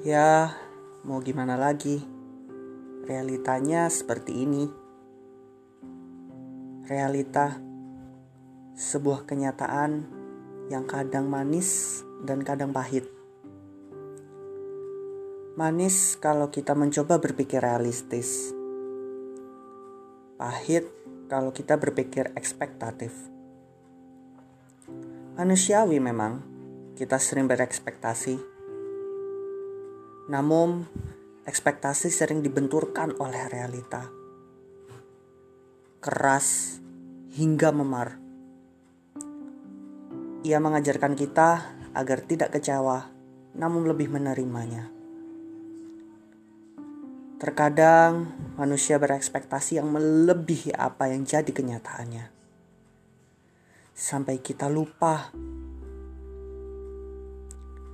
Ya, mau gimana lagi? Realitanya seperti ini. Realita sebuah kenyataan yang kadang manis dan kadang pahit. Manis kalau kita mencoba berpikir realistis. Pahit kalau kita berpikir ekspektatif. Manusiawi memang, kita sering berekspektasi. Namun, ekspektasi sering dibenturkan oleh realita. Keras hingga memar. Ia mengajarkan kita agar tidak kecewa, namun lebih menerimanya. Terkadang manusia berekspektasi yang melebihi apa yang jadi kenyataannya sampai kita lupa.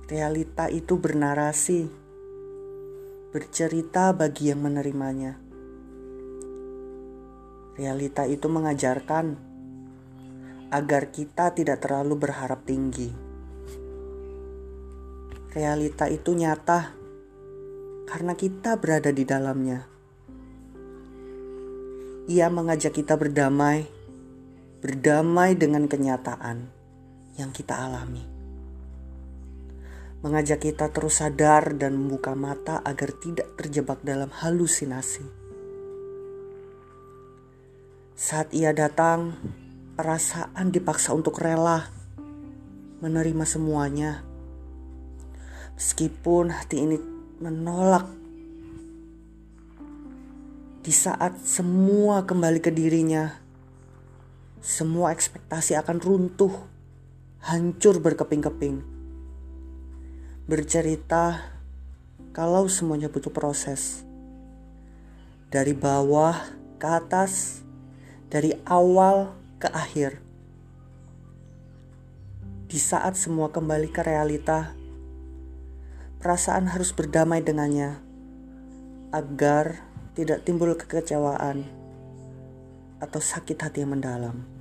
Realita itu bernarasi, bercerita bagi yang menerimanya. Realita itu mengajarkan agar kita tidak terlalu berharap tinggi. Realita itu nyata karena kita berada di dalamnya. Ia mengajak kita berdamai berdamai dengan kenyataan yang kita alami. Mengajak kita terus sadar dan membuka mata agar tidak terjebak dalam halusinasi. Saat ia datang, perasaan dipaksa untuk rela menerima semuanya. Meskipun hati ini menolak di saat semua kembali ke dirinya semua ekspektasi akan runtuh, hancur berkeping-keping. Bercerita kalau semuanya butuh proses. Dari bawah ke atas, dari awal ke akhir. Di saat semua kembali ke realita, perasaan harus berdamai dengannya agar tidak timbul kekecewaan atau sakit hati yang mendalam.